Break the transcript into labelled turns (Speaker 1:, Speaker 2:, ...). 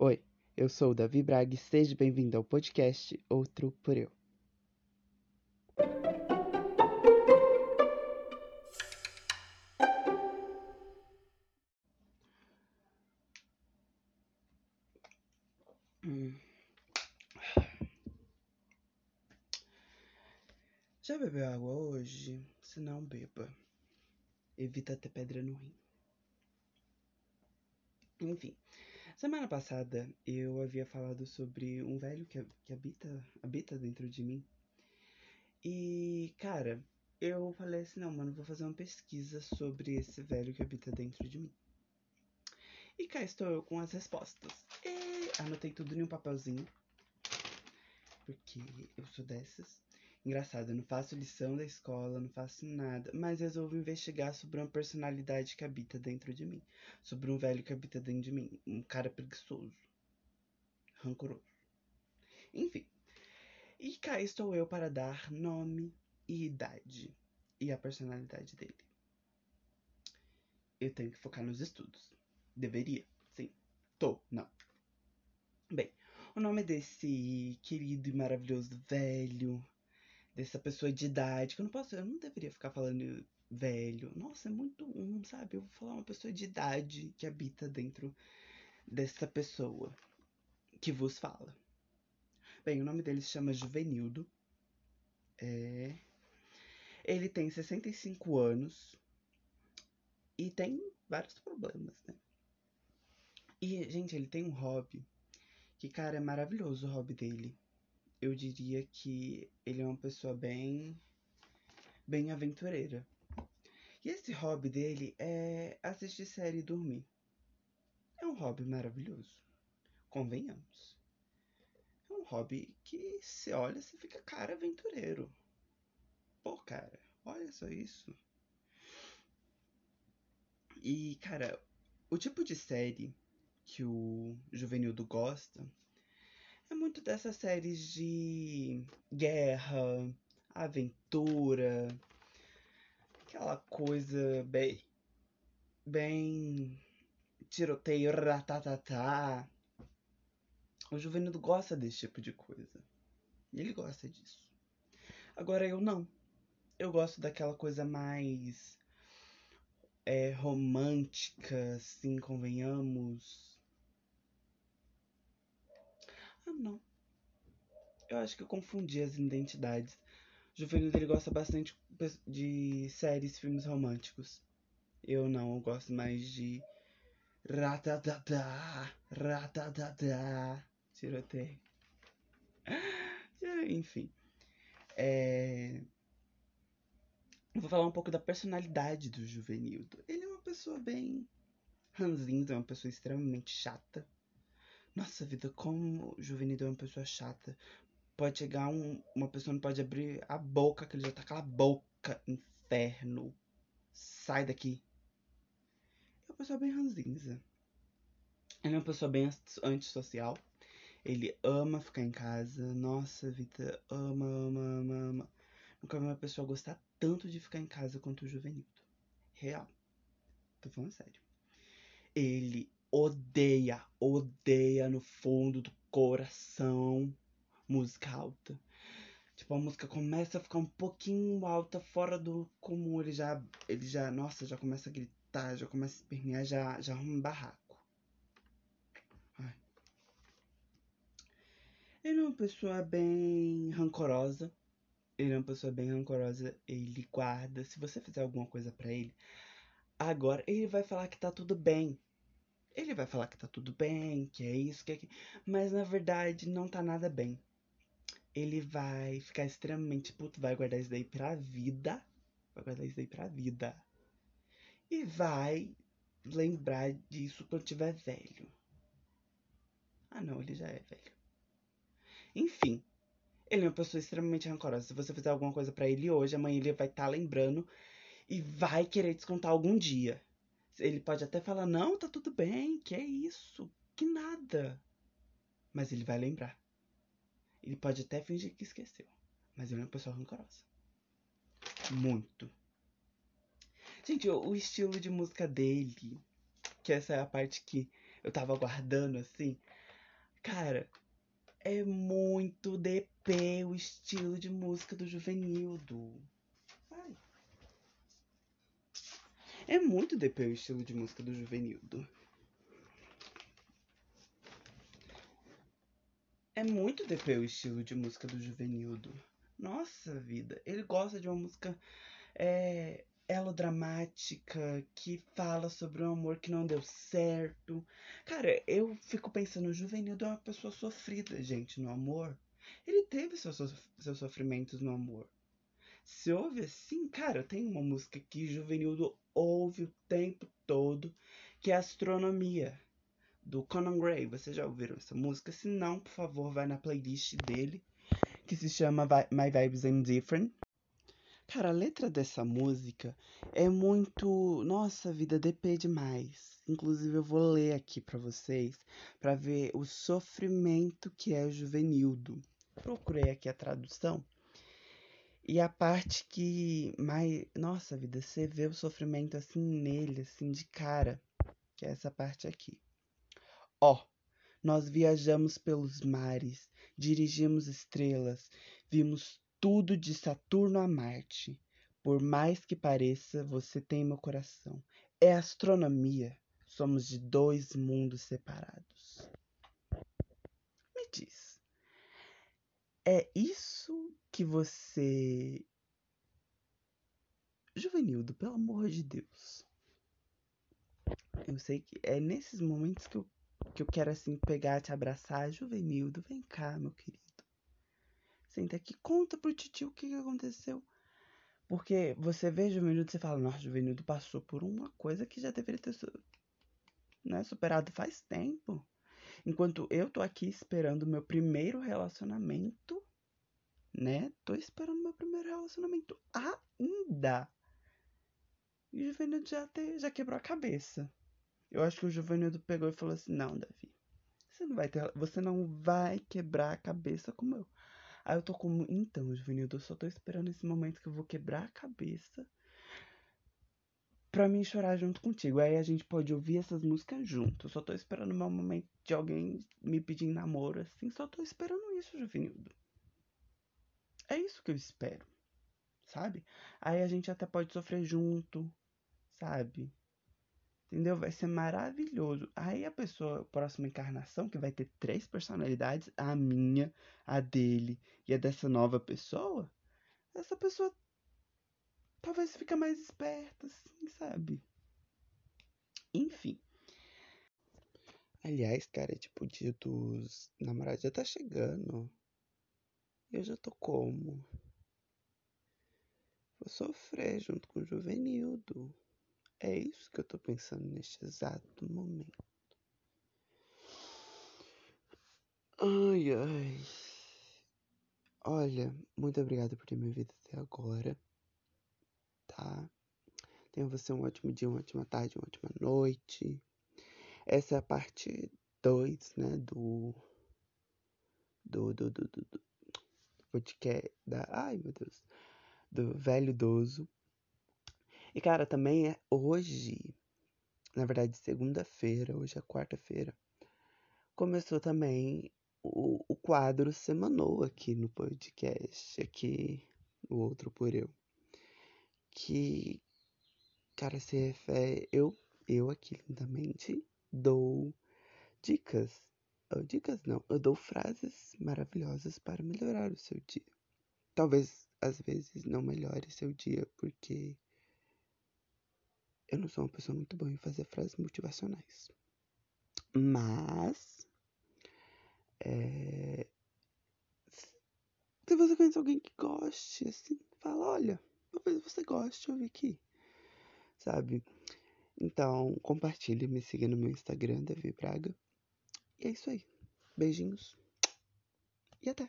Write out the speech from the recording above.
Speaker 1: Oi, eu sou o Davi Braga e seja bem-vindo ao podcast Outro por Eu. Já bebeu água hoje? Se não, beba. Evita ter pedra no rim. Enfim, semana passada eu havia falado sobre um velho que, que habita, habita dentro de mim. E, cara, eu falei assim: não, mano, vou fazer uma pesquisa sobre esse velho que habita dentro de mim. E cá estou eu com as respostas. E anotei tudo em um papelzinho. Porque eu sou dessas. Engraçado, eu não faço lição da escola, não faço nada, mas resolvo investigar sobre uma personalidade que habita dentro de mim. Sobre um velho que habita dentro de mim. Um cara preguiçoso. Rancoroso. Enfim. E cá estou eu para dar nome e idade. E a personalidade dele. Eu tenho que focar nos estudos. Deveria, sim. Tô, não. Bem, o nome desse querido e maravilhoso velho, dessa pessoa de idade, que eu não posso, eu não deveria ficar falando velho. Nossa, é muito um, sabe? Eu vou falar uma pessoa de idade que habita dentro dessa pessoa que vos fala. Bem, o nome dele se chama Juvenildo. É. Ele tem 65 anos e tem vários problemas, né? E, gente, ele tem um hobby que, cara, é maravilhoso o hobby dele. Eu diria que ele é uma pessoa bem. bem aventureira. E esse hobby dele é assistir série e dormir. É um hobby maravilhoso. Convenhamos. É um hobby que você olha, você fica, cara, aventureiro. Pô, cara, olha só isso. E, cara, o tipo de série que o Juvenildo gosta é muito dessas séries de guerra, aventura, aquela coisa bem. bem. tiroteio, ratatatá. O Juvenildo gosta desse tipo de coisa. Ele gosta disso. Agora eu não. Eu gosto daquela coisa mais. É, romântica, assim, convenhamos. Ah, não. Eu acho que eu confundi as identidades. O Juvenil ele gosta bastante de séries, filmes românticos. Eu não, eu gosto mais de Ratatata, ratatata, tiroteio. Enfim. É... Eu vou falar um pouco da personalidade do Juvenildo. Ele é uma pessoa bem ranzinza, é uma pessoa extremamente chata. Nossa vida, como o Juvenildo é uma pessoa chata. Pode chegar um, uma pessoa não pode abrir a boca, que ele já tá com a boca, inferno. Sai daqui. É uma pessoa bem ranzinza. Ele é uma pessoa bem antissocial. Ele ama ficar em casa. Nossa, vida, ama, ama, ama, ama. Nunca vi uma pessoa gostar tanto de ficar em casa quanto o Juvenildo. Real. Tô falando sério. Ele odeia, odeia no fundo do coração música alta. Tipo, a música começa a ficar um pouquinho alta, fora do comum. Ele já, ele já, nossa, já começa a gritar, já começa a espernear, já, já arruma um barraco. Ai. Ele é uma pessoa bem rancorosa. Ele é uma pessoa bem rancorosa. Ele guarda. Se você fizer alguma coisa para ele, agora ele vai falar que tá tudo bem. Ele vai falar que tá tudo bem, que é isso, que é aquilo. Mas na verdade não tá nada bem. Ele vai ficar extremamente puto, vai guardar isso daí pra vida. Vai guardar isso daí pra vida. E vai lembrar disso quando tiver velho. Ah não, ele já é velho. Enfim, ele é uma pessoa extremamente rancorosa. Se você fizer alguma coisa para ele hoje, amanhã ele vai estar tá lembrando e vai querer descontar algum dia. Ele pode até falar: Não, tá tudo bem, que é isso, que nada. Mas ele vai lembrar. Ele pode até fingir que esqueceu. Mas ele é uma pessoa rancorosa. Muito. Gente, o, estilo de música dele, que essa é a parte que eu tava guardando assim. Cara, é muito DP o estilo de música do Juvenildo. Ai. É muito DP o estilo de música do Juvenildo. É muito DP o estilo de música do Juvenildo. Nossa vida, ele gosta de uma música é, elodramática que fala sobre um amor que não deu certo. Cara, eu fico pensando, o Juvenildo é uma pessoa sofrida, gente, no amor. Ele teve seus, seus sofrimentos no amor. Se ouve assim, cara, tem uma música que Juvenildo ouve o tempo todo, que é Astronomia do Conan Gray. Vocês já ouviram essa música? Se não, por favor, vai na playlist dele, que se chama My Vibes and Different. Cara, a letra dessa música é muito. Nossa, vida DP demais. Inclusive, eu vou ler aqui para vocês para ver o sofrimento que é juvenildo. Procurei aqui a tradução. E a parte que mais. Nossa vida, você vê o sofrimento assim nele, assim de cara. Que é essa parte aqui. Ó, oh, nós viajamos pelos mares, dirigimos estrelas, vimos tudo de Saturno a Marte. Por mais que pareça, você tem meu coração. É astronomia. Somos de dois mundos separados. Me diz, é isso que você. Juvenildo, pelo amor de Deus. Eu sei que é nesses momentos que eu que eu quero assim pegar, te abraçar. Juvenildo, vem cá, meu querido. Senta aqui, conta pro titio o que, que aconteceu. Porque você vê Juvenildo e você fala, nossa, Juvenildo passou por uma coisa que já deveria ter né, superado faz tempo. Enquanto eu tô aqui esperando meu primeiro relacionamento, né? Tô esperando meu primeiro relacionamento ainda. E o Juvenildo já, te, já quebrou a cabeça. Eu acho que o Juvenildo pegou e falou assim: Não, Davi, você não vai ter, você não vai quebrar a cabeça como eu. Aí eu tô como, então, Juvenildo, eu só tô esperando esse momento que eu vou quebrar a cabeça pra mim chorar junto contigo. Aí a gente pode ouvir essas músicas junto. Eu só tô esperando o meu momento de alguém me pedir namoro, assim. Só tô esperando isso, Juvenildo. É isso que eu espero, sabe? Aí a gente até pode sofrer junto, sabe? Entendeu? Vai ser maravilhoso. Aí a pessoa, próxima encarnação, que vai ter três personalidades, a minha, a dele e a dessa nova pessoa, essa pessoa talvez fica mais esperta, assim, sabe? Enfim. Aliás, cara, tipo, o dia dos namorados já tá chegando. Eu já tô como? Vou sofrer junto com o Juvenildo. É isso que eu tô pensando neste exato momento. Ai, ai. Olha, muito obrigado por ter me ouvido até agora. Tá? Tenha você um ótimo dia, uma ótima tarde, uma ótima noite. Essa é a parte 2, né, do do, do, do, do, do podcast da, ai meu Deus, do velho idoso. E, cara, também é hoje, na verdade, segunda-feira, hoje é quarta-feira, começou também o, o quadro semanal aqui no podcast, aqui no Outro Por Eu. Que, cara, se refere. Eu, eu aqui lindamente dou dicas. Dicas não, eu dou frases maravilhosas para melhorar o seu dia. Talvez às vezes não melhore seu dia, porque eu não sou uma pessoa muito boa em fazer frases motivacionais. Mas. É, se você conhece alguém que goste, assim, fala: olha, talvez você goste, eu vi aqui. Sabe? Então, compartilhe, me siga no meu Instagram, Davi Braga. E é isso aí. Beijinhos. E até.